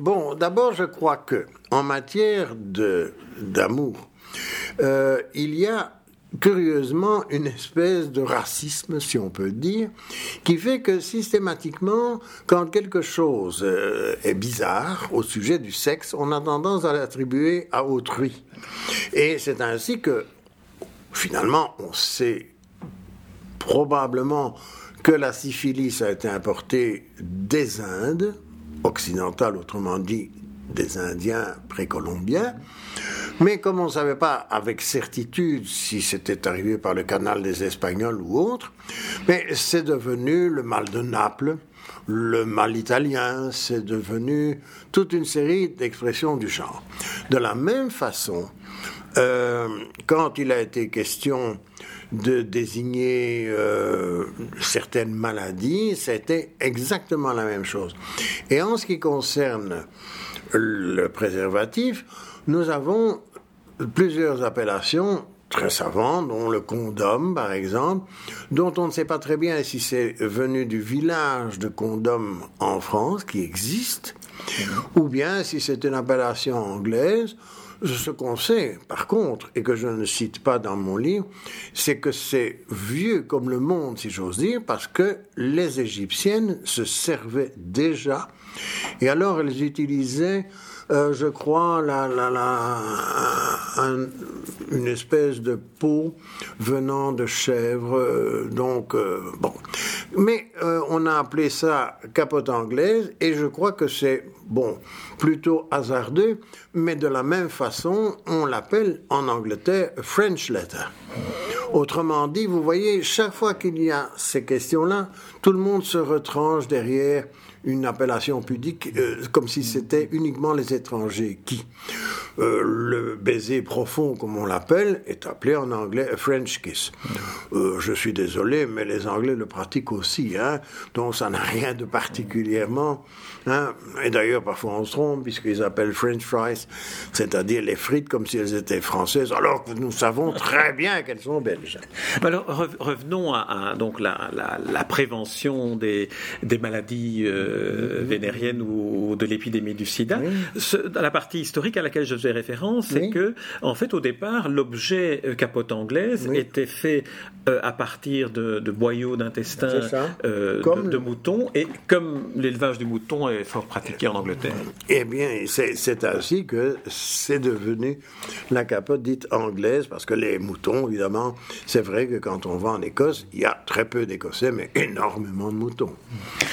bon, d'abord, je crois que en matière d'amour, euh, il y a curieusement une espèce de racisme, si on peut dire, qui fait que systématiquement, quand quelque chose euh, est bizarre au sujet du sexe, on a tendance à l'attribuer à autrui. Et c'est ainsi que, finalement, on sait probablement que la syphilis a été importée des Indes, occidentales, autrement dit des Indiens précolombiens, mais comme on ne savait pas avec certitude si c'était arrivé par le canal des Espagnols ou autre, mais c'est devenu le mal de Naples, le mal italien, c'est devenu toute une série d'expressions du genre. De la même façon, euh, quand il a été question de désigner euh, certaines maladies, c'était exactement la même chose. Et en ce qui concerne le préservatif, nous avons plusieurs appellations très savantes, dont le condom, par exemple, dont on ne sait pas très bien si c'est venu du village de condom en France, qui existe, ou bien si c'est une appellation anglaise. Ce qu'on sait, par contre, et que je ne cite pas dans mon livre, c'est que c'est vieux comme le monde, si j'ose dire, parce que les Égyptiennes se servaient déjà, et alors elles utilisaient euh, je crois, la, la, la, une espèce de peau venant de chèvre. Euh, donc, euh, bon. Mais on a appelé ça capote anglaise et je crois que c'est, bon, plutôt hasardeux, mais de la même façon, on l'appelle en Angleterre French letter. Autrement dit, vous voyez, chaque fois qu'il y a ces questions-là, tout le monde se retranche derrière une appellation pudique euh, comme si c'était uniquement les étrangers qui. Euh, le baiser profond, comme on l'appelle, est appelé en anglais a French kiss. Euh, je suis désolé, mais les Anglais le pratiquent aussi, hein, donc ça n'a rien de particulièrement. Hein? Et d'ailleurs, parfois on se trompe, puisqu'ils appellent French fries, c'est-à-dire les frites comme si elles étaient françaises, alors que nous savons très bien qu'elles sont belges. Alors revenons à, donc la, la, prévention des, des maladies vénériennes ou, de l'épidémie du sida. la partie historique à laquelle je faisais référence, c'est que, en fait, au départ, l'objet euh, capote anglaise était fait euh, à partir de, boyaux d'intestin euh, de, moutons, et comme l'élevage du mouton est fort pratiqué en Angleterre. Eh bien, c'est ainsi que c'est devenu la capote dite anglaise, parce que les moutons, évidemment, c'est vrai que quand on va en Écosse, il y a très peu d'Écossais, mais énormément de moutons.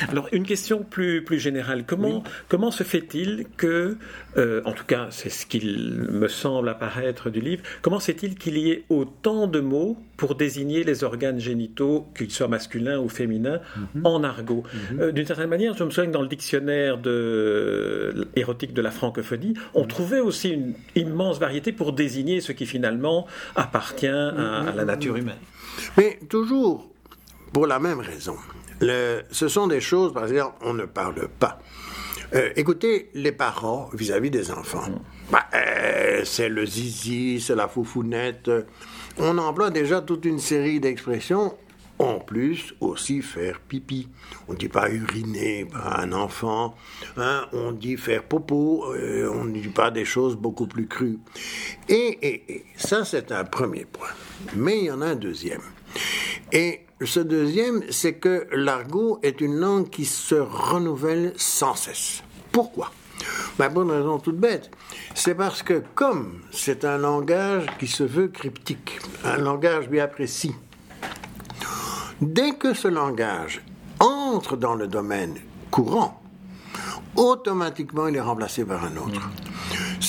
Alors, une question plus, plus générale. Comment, comment se fait-il que, en tout cas, c'est ce qu'il me semble apparaître du livre, comment c'est-il qu'il y ait autant de mots pour désigner les organes génitaux, qu'ils soient masculins ou féminins, mhm. en argot? Mhm. euh, D'une certaine manière, je me souviens que dans le dictionnaire de, érotique de la francophonie, on mhm. trouvait aussi une immense variété pour désigner ce qui finalement appartient à, la nature humaine. Mais toujours pour la même raison. ce sont des choses, par exemple, on ne parle pas. Euh, écoutez, les parents vis-à-vis des enfants, bah, euh, c'est le zizi, c'est la foufounette. On emploie déjà toute une série d'expressions. En plus, aussi faire pipi. On ne dit pas uriner un enfant. Hein, on dit faire popo. Euh, on ne dit pas des choses beaucoup plus crues. Et, et ça, c'est un premier point. Mais il y en a un deuxième. Et ce deuxième, c'est que l'argot est une langue qui se renouvelle sans cesse. Pourquoi? Ma bonne raison toute bête, c'est parce que comme c'est un langage qui se veut cryptique, un langage bien précis, dès que ce langage entre dans le domaine courant, automatiquement il est remplacé par un autre.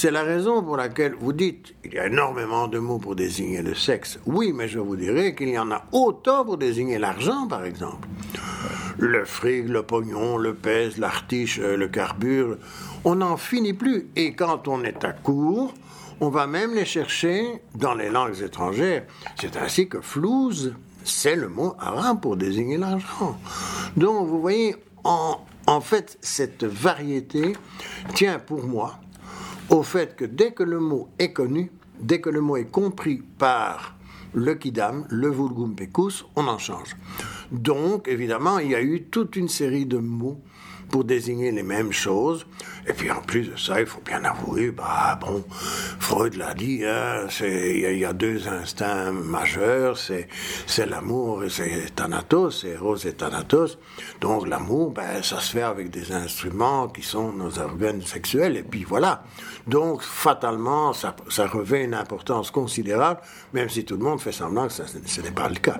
C'est la raison pour laquelle vous dites, il y a énormément de mots pour désigner le sexe. Oui, mais je vous dirais qu'il y en a autant pour désigner l'argent, par exemple. Le fric, le pognon, le pèse, l'artiche, euh, le carbure, on n'en finit plus. Et quand on est à court, on va même les chercher dans les langues étrangères. C'est ainsi que flouze, c'est le mot arabe pour désigner l'argent. Donc, vous voyez, en, en fait, cette variété tient pour moi au fait que dès que le mot est connu, dès que le mot est compris par le kidam, le vulgum pecus, on en change. Donc, évidemment, il y a eu toute une série de mots pour désigner les mêmes choses. Et puis en plus de ça, il faut bien avouer, bah bon, Freud l'a dit, hein, il y, a deux instincts majeurs, c'est l'amour et c'est Thanatos, c'est Eros et Thanatos. Donc l'amour, ben ça se fait avec des instruments qui sont nos organes sexuels. Et puis voilà. Donc fatalement, ça, ça revêt une importance considérable, même si tout le monde fait semblant que ça, ce n'est pas le cas.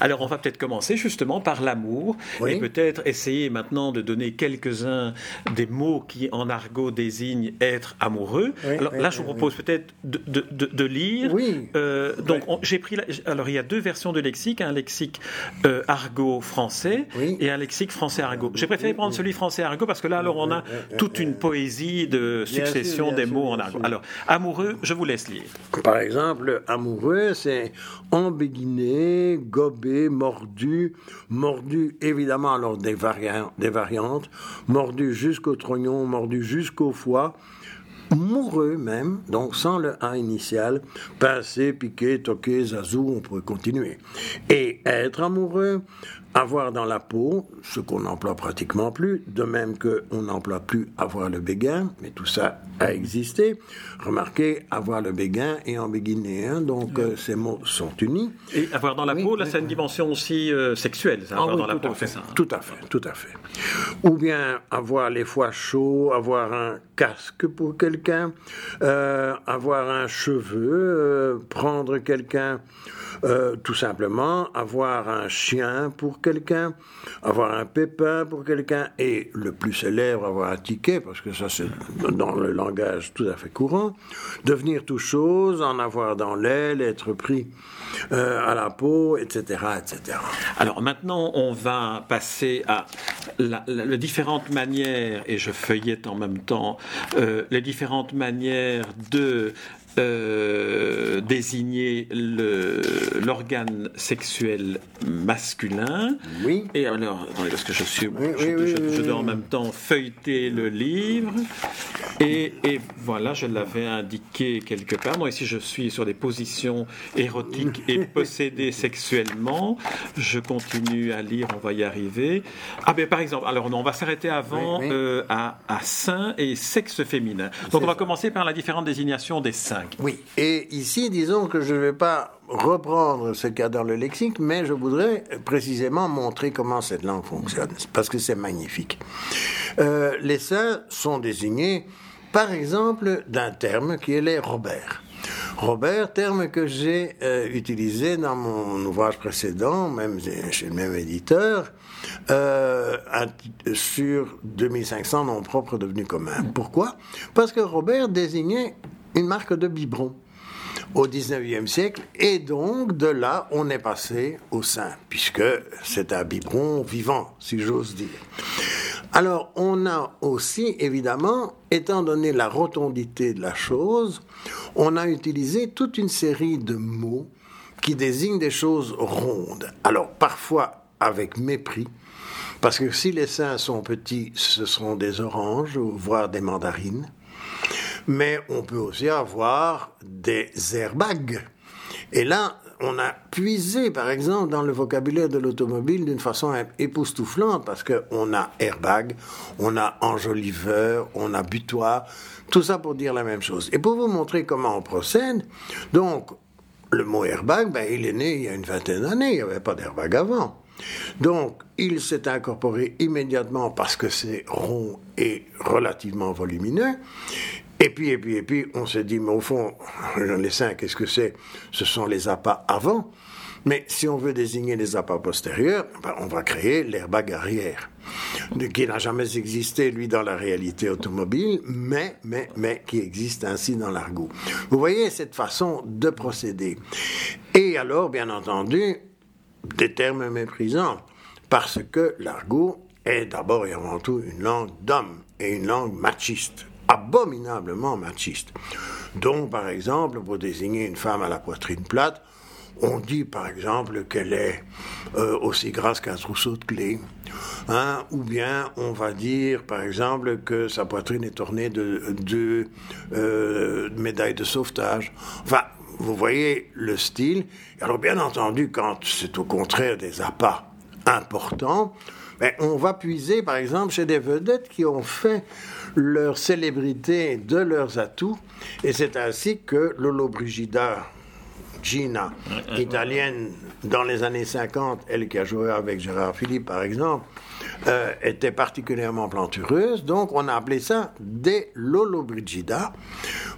Alors on va peut-être commencer justement par l'amour et peut-être essayer maintenant de donner quelques-uns des mots qui en argot désigne être amoureux. alors là, je vous propose peut-être de, de, de, lire. Oui. Euh, donc j'ai pris. alors il y a deux versions de lexique, un lexique euh, argot français et un lexique français argot. J'ai préféré prendre celui français argot parce que là, alors on a toute une poésie de succession des mots en argot. Alors amoureux, je vous laisse lire. Par exemple, amoureux, c'est embéguiné, gobé, mordu, mordu évidemment alors des, des variantes, mordu jusqu'au trognon mordu jusqu'au foie, moureux même, donc sans le A initial, pincé, piqué, toqué, zazou, on pourrait continuer. Et être amoureux, avoir dans la peau, ce qu'on n'emploie pratiquement plus, de même qu'on n'emploie plus avoir le béguin, mais tout ça a existé. Remarquez, avoir le béguin et embéguiner, hein, donc euh, ces mots sont unis. Et avoir dans la peau, là, c'est une dimension aussi euh, sexuelle, ah avoir dans la peau, c'est ça. Tout à fait, tout à fait. Ou bien avoir les foies chauds, avoir un casque pour quelqu'un, euh, avoir un cheveu, prendre quelqu'un tout simplement avoir un chien pour quelqu'un, avoir un pépin pour quelqu'un, et le plus célèbre, avoir un ticket, parce que ça c'est dans le langage tout à fait courant, devenir tout chose, en avoir dans l'aile, être pris euh, à la peau, etc., etc. Alors maintenant, on va passer à les différentes manières, et je feuillette en même temps, euh, les différentes manières de euh, désigner l'organe sexuel masculin. Oui. Et alors, attendez, parce que je suis, je, dois en même temps feuilleter le livre. Et, et voilà, je l'avais indiqué quelque part. Moi ici, je suis sur des positions érotiques et possédées sexuellement. Je continue à lire, on va y arriver. Ah ben par exemple, alors non, on va s'arrêter avant euh, à, à sein et sexe féminin. Donc on va commencer par la différente désignation des seins. Oui, et ici, disons que je ne vais pas reprendre ce qu'il y a dans le lexique, mais je voudrais précisément montrer comment cette langue fonctionne, parce que c'est magnifique. Euh, les saints sont désignés, par exemple, d'un terme qui est les Robert. Robert, terme que j'ai euh, utilisé dans mon ouvrage précédent, même chez le même éditeur, euh, sur 2500 noms propres devenus communs. Pourquoi? Parce que Robert désignait une marque de biberon au 19e siècle, et donc de là, on est passé au sein, puisque c'est un biberon vivant, si j'ose dire. Alors, on a aussi, évidemment, étant donné la rotondité de la chose, on a utilisé toute une série de mots qui désignent des choses rondes. Alors, parfois avec mépris, parce que si les seins sont petits, ce seront des oranges, voire des mandarines mais on peut aussi avoir des airbags. Et là, on a puisé, par exemple, dans le vocabulaire de l'automobile d'une façon époustouflante, parce qu'on a airbag, on a enjoliveur, on a butoir, tout ça pour dire la même chose. Et pour vous montrer comment on procède, donc, le mot airbag, ben, il est né il y a une vingtaine d'années, il n'y avait pas d'airbag avant. Donc, il s'est incorporé immédiatement parce que c'est rond et relativement volumineux. Et puis, et puis, et puis, on s'est dit, mais au fond, les seins, qu'est-ce que c'est? Ce sont les appâts avant. Mais si on veut désigner les appâts postérieurs, ben, on va créer l'airbag arrière, qui n'a jamais existé, lui, dans la réalité automobile, mais, mais, mais qui existe ainsi dans l'argot. Vous voyez cette façon de procéder. Et alors, bien entendu, des termes méprisants, parce que l'argot est d'abord et avant tout une langue d'homme et une langue machiste abominablement machiste. Donc, par exemple, pour désigner une femme à la poitrine plate, on dit par exemple qu'elle est euh, aussi grasse qu'un trousseau de clés. Hein, ou bien on va dire par exemple que sa poitrine est ornée de deux euh, médailles de sauvetage. Enfin, vous voyez le style. Alors bien entendu, quand c'est au contraire des appâts importants, ben, on va puiser, par exemple, chez des vedettes qui ont fait leur célébrité de leurs atouts. Et c'est ainsi que Lolo Brigida, Gina, italienne dans les années 50, elle qui a joué avec Gérard Philippe par exemple, euh, était particulièrement plantureuse. Donc on a appelé ça des Lolo Brigida.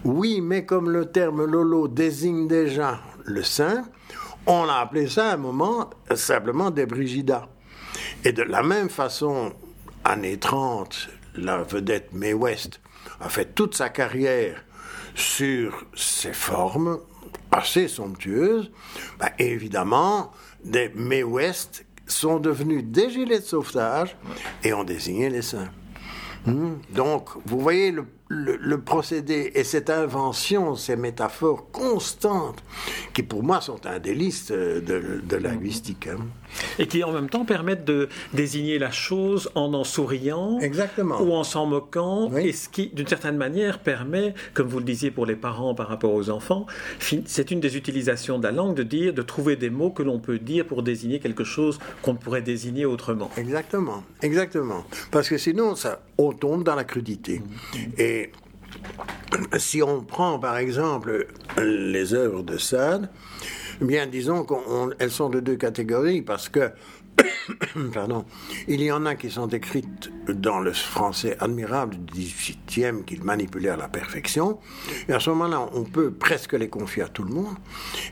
Oui, mais comme le terme Lolo désigne déjà le sein, on a appelé ça à un moment simplement des Brigida. Et de la même façon, années 30, la vedette Mae West a fait toute sa carrière sur ses formes assez somptueuses. Bah, évidemment, des Mae West sont devenus des gilets de sauvetage et ont désigné les seins. Hmm? Donc, vous voyez le le, procédé et cette invention, ces métaphores constantes, qui pour moi sont un délice de, de linguistique. Hein. Et qui en même temps permettent de désigner la chose en en souriant Exactement. ou en s'en moquant, et ce qui, d'une certaine manière, permet, comme vous le disiez pour les parents par rapport aux enfants, c'est une des utilisations de la langue de dire, de trouver des mots que l'on peut dire pour désigner quelque chose qu'on pourrait désigner autrement. Exactement, exactement. Parce que sinon, ça, on tombe dans la crudité. Mmh. Et si on prend par exemple les œuvres de Sade, eh bien disons qu'elles sont de deux catégories parce que Pardon. Il y en a qui sont écrites dans le français admirable du XVIIIe qu'il manipulait à la perfection. Et à ce moment-là, on peut presque les confier à tout le monde.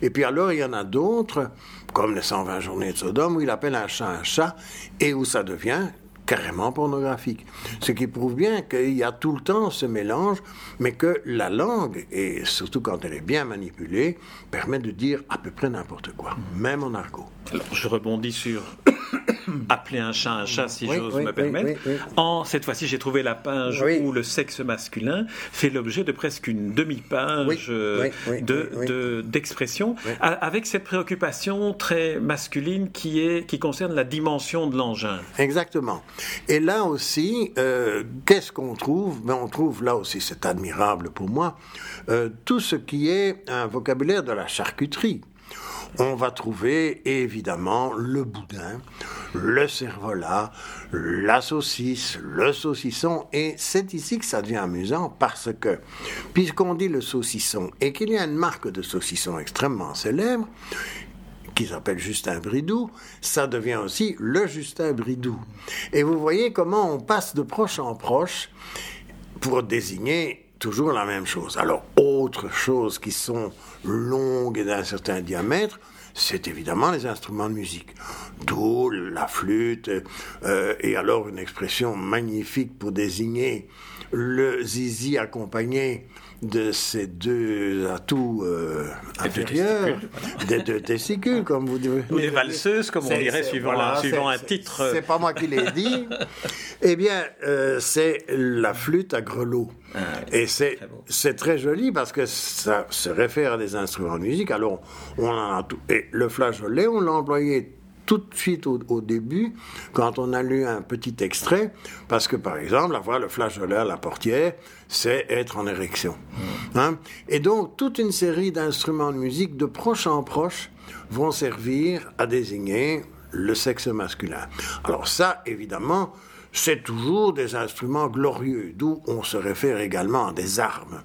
Et puis alors, il y en a d'autres, comme les 120 journées de Sodome, où il appelle un chat un chat et où ça devient carrément pornographique. Ce qui prouve bien qu'il y a tout le temps ce mélange, mais que la langue, et surtout quand elle est bien manipulée, permet de dire à peu près n'importe quoi, même en argot. Alors, je rebondis sur appeler un chat un chat, si j'ose me permettre. en cette fois-ci, j'ai trouvé la page où le sexe masculin fait l'objet de presque une demi-page euh, de d'expression, avec cette préoccupation très masculine qui est qui concerne la dimension de l'engin. Exactement. Et là aussi, euh, qu'est-ce qu'on trouve? Ben, On trouve là aussi, c'est admirable pour moi, euh, tout ce qui est un vocabulaire de la charcuterie. On va trouver évidemment le boudin, le cervolat, la saucisse, le saucisson, et c'est ici que ça devient amusant parce que, puisqu'on dit le saucisson et qu'il y a une marque de saucisson extrêmement célèbre, qui s'appelle Justin Bridou, ça devient aussi le Justin Bridou. Et vous voyez comment on passe de proche en proche pour désigner toujours la même chose. Alors, autre chose qui sont longues et d'un certain diamètre, c'est évidemment les instruments de musique. D'où la flûte, euh, et alors une expression magnifique pour désigner le zizi accompagné de ces deux atouts euh, inférieurs, des deux testicules, comme vous dites. Ou des valseuses, comme on dirait, suivant, un titre. C'est pas moi qui l'ai dit. eh bien, euh, c'est la flûte à grelots. Ah et c'est très joli parce que ça se réfère à des instruments de musique. Alors, on en a tout. Et le flageolet, on l'a employé tout de suite au, début, quand on a lu un petit extrait, parce que par exemple, avoir le flageolet à la portière, c'est être en érection. Mmh. Hein. Et donc, toute une série d'instruments de musique, de proche en proche, vont servir à désigner le sexe masculin. Alors ça, évidemment, c'est toujours des instruments glorieux, d'où on se réfère également à des armes.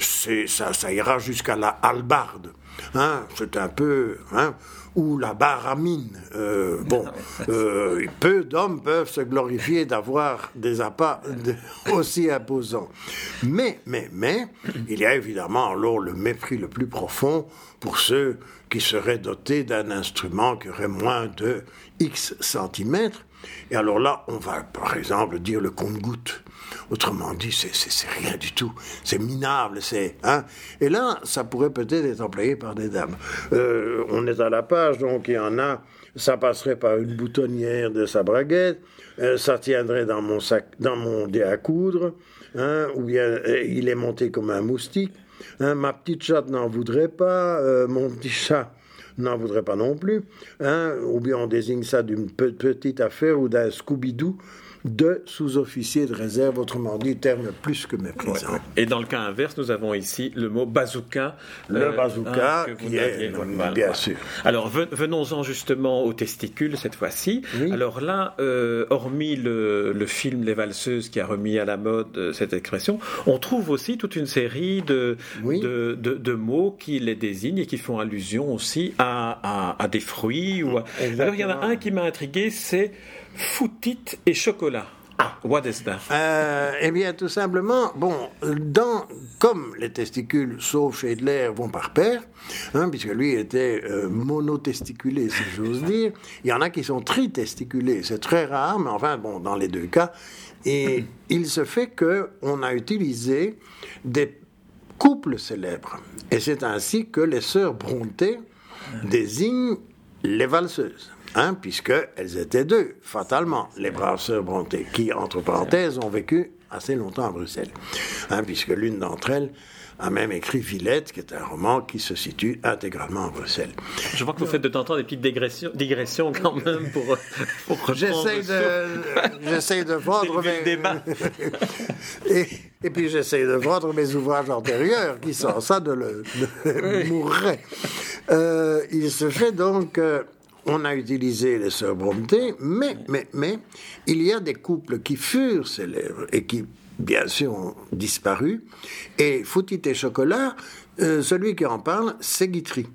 Ça, ça ira jusqu'à la halbarde. Hein, c'est un peu... Hein, ou la baramine. Euh, bon, euh, peu d'hommes peuvent se glorifier d'avoir des appâts aussi imposants. Mais, mais, mais, il y a évidemment alors le mépris le plus profond pour ceux qui seraient dotés d'un instrument qui aurait moins de X centimètres. Et alors là, on va par exemple dire le compte-goutte. Autrement dit, c'est rien du tout. C'est minable, c'est. Hein Et là, ça pourrait peut-être être employé par des dames. Euh, on est à la page, donc il y en a. Ça passerait par une boutonnière de sa braguette. Euh, ça tiendrait dans mon sac, dans mon dé à coudre. Hein, ou bien euh, il est monté comme un moustique. Hein, ma petite chatte n'en voudrait pas. mon petit chat n'en voudrait pas non plus. Hein, ou bien on désigne ça d'une petite affaire ou d'un Scooby-Doo de sous-officier de réserve, autrement dit, terme plus que méprisant. Et dans le cas inverse, nous avons ici le mot bazooka. Le euh, bazooka, hein, qui est, bien sûr. Alors venons-en justement aux testicules cette fois-ci. Alors là, euh, hormis le, film Les Valseuses qui a remis à la mode euh, cette expression, on trouve aussi toute une série de, de, mots qui les désignent et qui font allusion aussi à, des fruits. Ou Alors il y en a un qui m'a intrigué, c'est foutite et chocolat. Ah, what is that? Euh, eh bien, tout simplement, bon, dans, comme les testicules, sauf chez Hitler, vont par paire, hein, puisque lui était euh, monotesticulé, si j'ose dire, il y en a qui sont tritesticulés. C'est très rare, mais enfin, bon, dans les deux cas. Et il se fait que on a utilisé des couples célèbres. Et c'est ainsi que les sœurs Brontë désignent les valseuses. Hein, puisqu'elles étaient deux, fatalement, les braves sœurs Brontë, qui, entre parenthèses, ont vécu assez longtemps à Bruxelles, hein, puisque l'une d'entre elles a même écrit Villette, qui est un roman qui se situe intégralement à Bruxelles. Je vois que vous faites de temps en temps des petites digressions, digressions quand même pour, pour J'essaie de, j'essaie de vendre mes... et, et, puis j'essaie de vendre mes ouvrages antérieurs, qui sont ça de le de euh, il se fait donc... Euh, on a utilisé les sœurs Brontë, mais, mais, mais, il y a des couples qui furent célèbres et qui, bien sûr, ont disparu. Et Foutit et Chocolat, euh, celui qui en parle, c'est Guitry.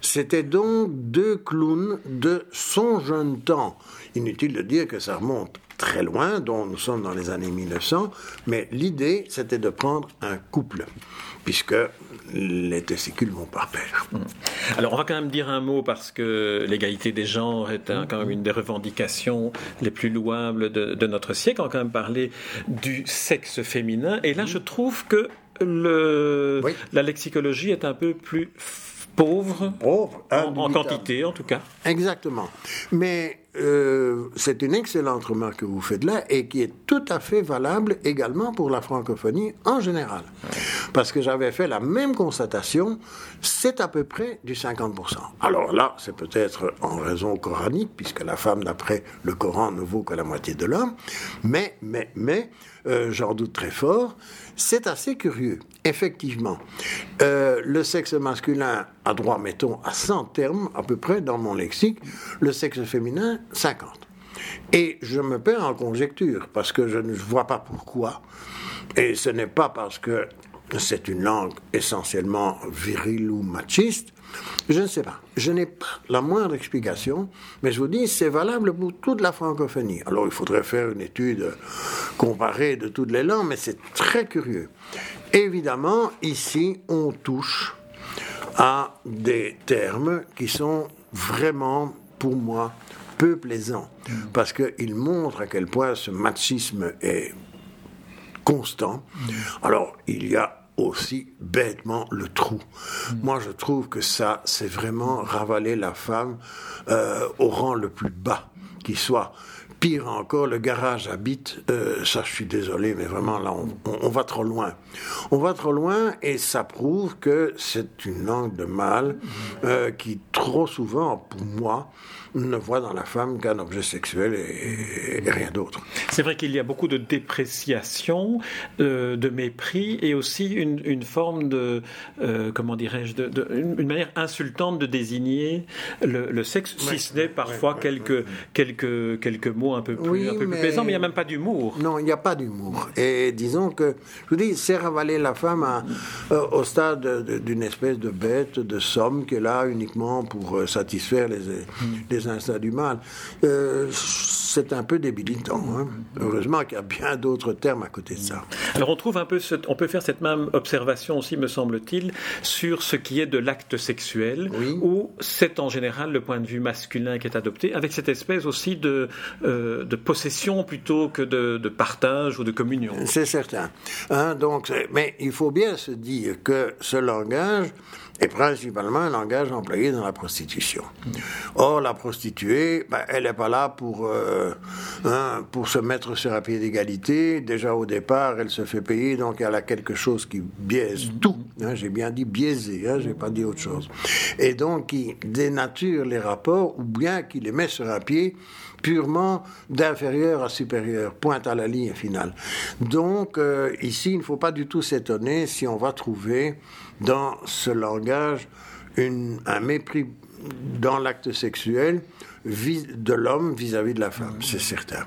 C'était donc deux clowns de son jeune temps. Inutile de dire que ça remonte très loin, dont nous sommes dans les années 1900, mais l'idée, c'était de prendre un couple, puisque les testicules vont par paire. Mmh. Alors on va quand même dire un mot parce que l'égalité des genres est quand même une des revendications les plus louables de, notre siècle. On va quand même parler du sexe féminin. Et là, je trouve que le, la lexicologie est un peu plus pauvre, pauvre en, quantité en tout cas. Exactement. Mais euh, c'est une excellente remarque que vous faites là et qui est tout à fait valable également pour la francophonie en général. Parce que j'avais fait la même constatation, c'est à peu près du 50%. Alors là, c'est peut-être en raison coranique, puisque la femme, d'après le Coran, ne vaut que la moitié de l'homme, mais, mais, mais, euh, j'en doute très fort, c'est assez curieux. Effectivement, euh, le sexe masculin a droit, mettons, à 100 termes à peu près dans mon lexique, le sexe féminin 50. Et je me perds en conjecture parce que je ne vois pas pourquoi. Et ce n'est pas parce que c'est une langue essentiellement virile ou machiste. Je ne sais pas. Je n'ai pas la moindre explication, mais je vous dis, c'est valable pour toute la francophonie. Alors, il faudrait faire une étude comparée de toutes les langues, mais c'est très curieux. Évidemment, ici, on touche à des termes qui sont vraiment, pour moi, peu plaisants, parce qu'ils montrent à quel point ce machisme est constant. Alors, il y a aussi bêtement le trou. Moi, je trouve que ça, c'est vraiment ravaler la femme euh, au rang le plus bas qui soit. Pire encore, le garage habite, euh, ça je suis désolé, mais vraiment là, on, va trop loin. On va trop loin et ça prouve que c'est une langue de mal euh, qui trop souvent, pour moi, ne voit dans la femme qu'un objet sexuel et, rien d'autre. C'est vrai qu'il y a beaucoup de dépréciation, euh, de mépris et aussi une, forme de, euh, comment dirais-je, de, une, manière insultante de désigner le, sexe, si ce n'est parfois quelques, quelques, quelques mots un peu plus, un peu plus plaisants, mais il n'y a même pas d'humour. Non, il n'y a pas d'humour. Et disons que, je vous dis, c'est ravaler la femme euh, au stade d'une espèce de bête, de somme qui est là uniquement pour satisfaire les, les instinct du mal. Euh, c'est un peu débilitant. Hein. Heureusement qu'il y a bien d'autres termes à côté de ça. Alors on trouve un peu, on peut faire cette même observation aussi, me semble-t-il, sur ce qui est de l'acte sexuel, où c'est en général le point de vue masculin qui est adopté, avec cette espèce aussi de, euh, de possession plutôt que de, de, partage ou de communion. C'est certain. Hein, donc, mais il faut bien se dire que ce langage est principalement un langage employé dans la prostitution. Or, la prostituée, ben, elle n'est pas là pour, euh, hein, pour se mettre sur un pied d'égalité. Déjà au départ, elle se fait payer, donc elle a quelque chose qui biaise tout. Hein, j'ai bien dit biaisé, hein, j'ai pas dit autre chose. Et donc, qui dénature les rapports, ou bien qui les met sur un pied purement d'inférieur à supérieur, pointe à la ligne finale. Donc euh, ici, il ne faut pas du tout s'étonner si on va trouver dans ce langage un mépris dans l'acte sexuel de l'homme vis-à-vis de la femme, c'est certain.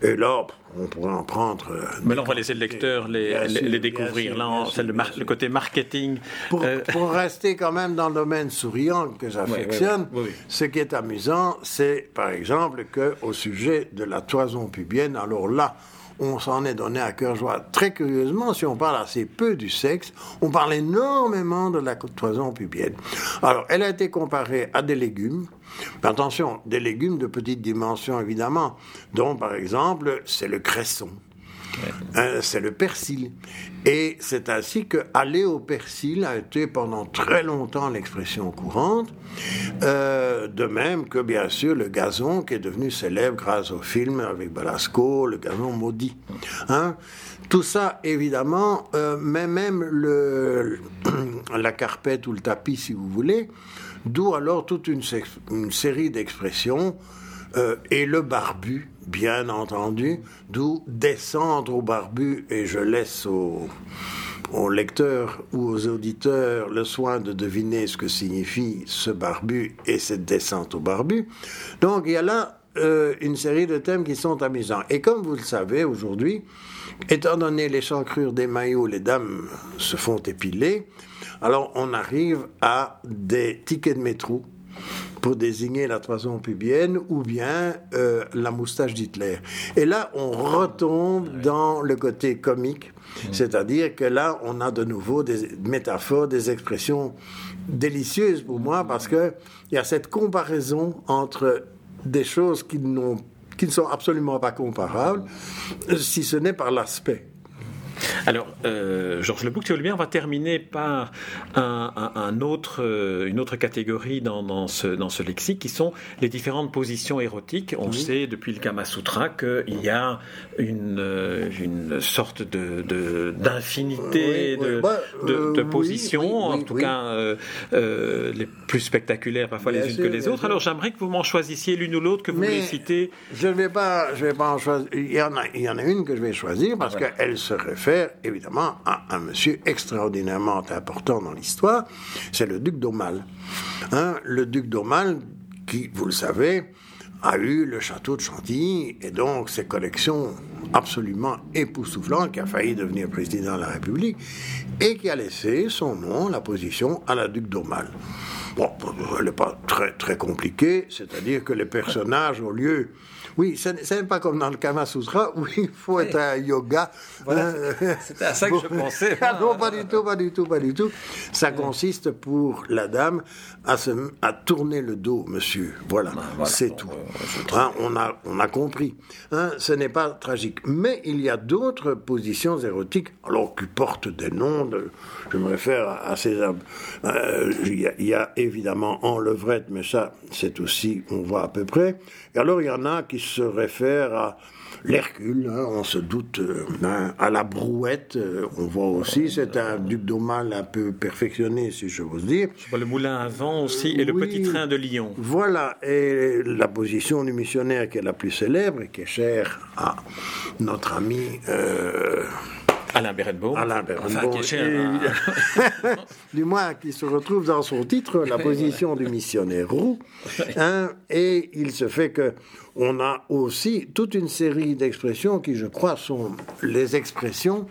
Et là, on pourrait en prendre. Euh, Mais là, on va laisser le lecteur les, les, découvrir. là, c'est le, côté marketing. Euh, pour, rester quand même dans le domaine souriant que j'affectionne, ce qui est amusant, c'est par exemple qu'au sujet de la toison pubienne, alors là, on s'en est donné à cœur joie. Très curieusement, si on parle assez peu du sexe, on parle énormément de la toison pubienne. Alors, elle a été comparée à des légumes. Mais attention, des légumes de petite dimension, évidemment, dont, par exemple, c'est le cresson. Euh, c'est le persil. Et c'est ainsi que aller au persil a été pendant très longtemps l'expression courante. Euh, de même que, bien sûr, le gazon qui est devenu célèbre grâce au film avec Belasco, le gazon maudit. Hein. Tout ça, évidemment, euh, mais même le, la carpette ou le tapis, si vous voulez, d'où alors toute une série d'expressions euh, et le barbu, bien entendu, d'où descendre au barbu, et je laisse aux, lecteurs ou aux auditeurs le soin de deviner ce que signifie ce barbu et cette descente au barbu. Donc il y a là euh, une série de thèmes qui sont amusants. Et comme vous le savez aujourd'hui, étant donné les chancrures des maillots, les dames se font épiler, alors on arrive à des tickets de métro pour désigner la toison pubienne ou bien euh, la moustache d'Hitler. Et là, on retombe dans le côté comique, c'est-à-dire que là, on a de nouveau des métaphores, des expressions délicieuses pour moi parce qu'il y a cette comparaison entre des choses qui, qui ne sont absolument pas comparables, si ce n'est par l'aspect. Alors, euh, Georges Lebouc, tu veux bien, on va terminer par un, autre, euh, une autre catégorie dans, ce, dans ce lexique, qui sont les différentes positions érotiques. On sait depuis le Kama Sutra qu'il y a une, euh, une sorte de, d'infinité de, bah, de, positions, en tout cas les plus spectaculaires parfois les unes que les autres. Alors, j'aimerais que vous m'en choisissiez l'une ou l'autre que vous voulez citer. Je ne vais pas, je vais pas en choisir. Il y en a, il y en a une que je vais choisir parce qu'elle se réfère évidemment à un monsieur extraordinairement important dans l'histoire, c'est le duc d'Aumale. Hein, le duc d'Aumale, qui, vous le savez, a eu le château de Chantilly et donc ses collections absolument époustouflantes, qui a failli devenir président de la République, et qui a laissé son nom, la position, à la duc d'Aumale. Bon, elle n'est pas très, très compliquée, c'est-à-dire que les personnages, au lieu oui, ce n'est pas comme dans le Kama Sutra où il faut être un yoga. Euh, C'était à ça que je pensais. Ah non, pas du tout, pas du tout, pas du tout. Ça consiste pour la dame à, se, à tourner le dos, monsieur. Voilà, ben, c'est tout. Hein, on, a, on a compris. Hein, ce n'est pas tragique. Mais il y a d'autres positions érotiques, alors qui portent des noms. De, je me réfère à, ces. Euh, il, y a, évidemment en levrette, mais ça, c'est aussi, on voit à peu près. Et alors, il y en a qui se réfèrent à l'Hercule, hein, on se doute, euh, hein, à la brouette, euh, on voit aussi, c'est un duc d'Aumale un peu perfectionné, si je veux dire. Le moulin à vent aussi, et le petit train de Lyon. Voilà, et la position du missionnaire qui est la plus célèbre et qui est chère à notre ami... Euh, Alain Berenbaum. Alain du moins, qui se retrouve dans son titre, la position du missionnaire roux. Hein, et il se fait que on a aussi toute une série d'expressions qui, je crois, sont les expressions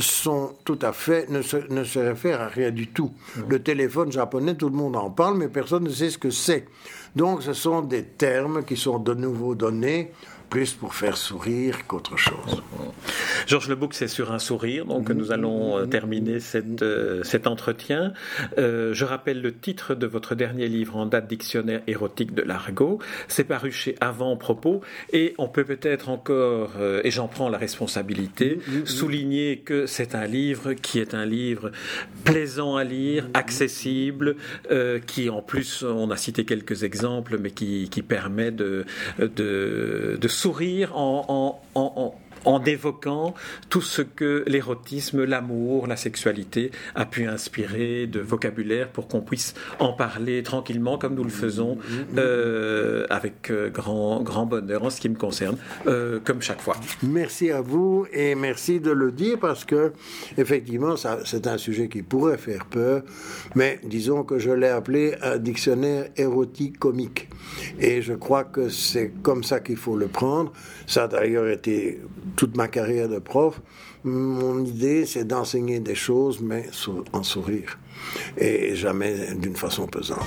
sont tout à fait ne se, ne se réfèrent à rien du tout. Le téléphone japonais, tout le monde en parle, mais personne ne sait ce que c'est. Donc, ce sont des termes qui sont de nouveau donnés plus pour faire sourire qu'autre chose. Georges Lebouc, c'est sur un sourire, donc nous allons euh, terminer cette, euh, cet entretien. Euh, je rappelle le titre de votre dernier livre en date dictionnaire érotique de l'argot. C'est paru chez Avant Propos, et on peut peut-être encore, et j'en prends la responsabilité, souligner que c'est un livre qui est un livre plaisant à lire, accessible, qui en plus, on a cité quelques exemples, mais qui, permet de, sourire en, en évoquant tout ce que l'érotisme, l'amour, la sexualité a pu inspirer de vocabulaire pour qu'on puisse en parler tranquillement comme nous le faisons euh, avec euh, grand, grand bonheur en ce qui me concerne, euh, comme chaque fois. Merci à vous et merci de le dire parce que effectivement c'est un sujet qui pourrait faire peur, mais disons que je l'ai appelé un dictionnaire érotique comique et je crois que c'est comme ça qu'il faut le prendre. Ça a d'ailleurs été toute ma carrière de prof, mon idée, c'est d'enseigner des choses, mais en sourire, et jamais d'une façon pesante.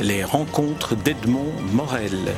Les rencontres d'Edmond Morel.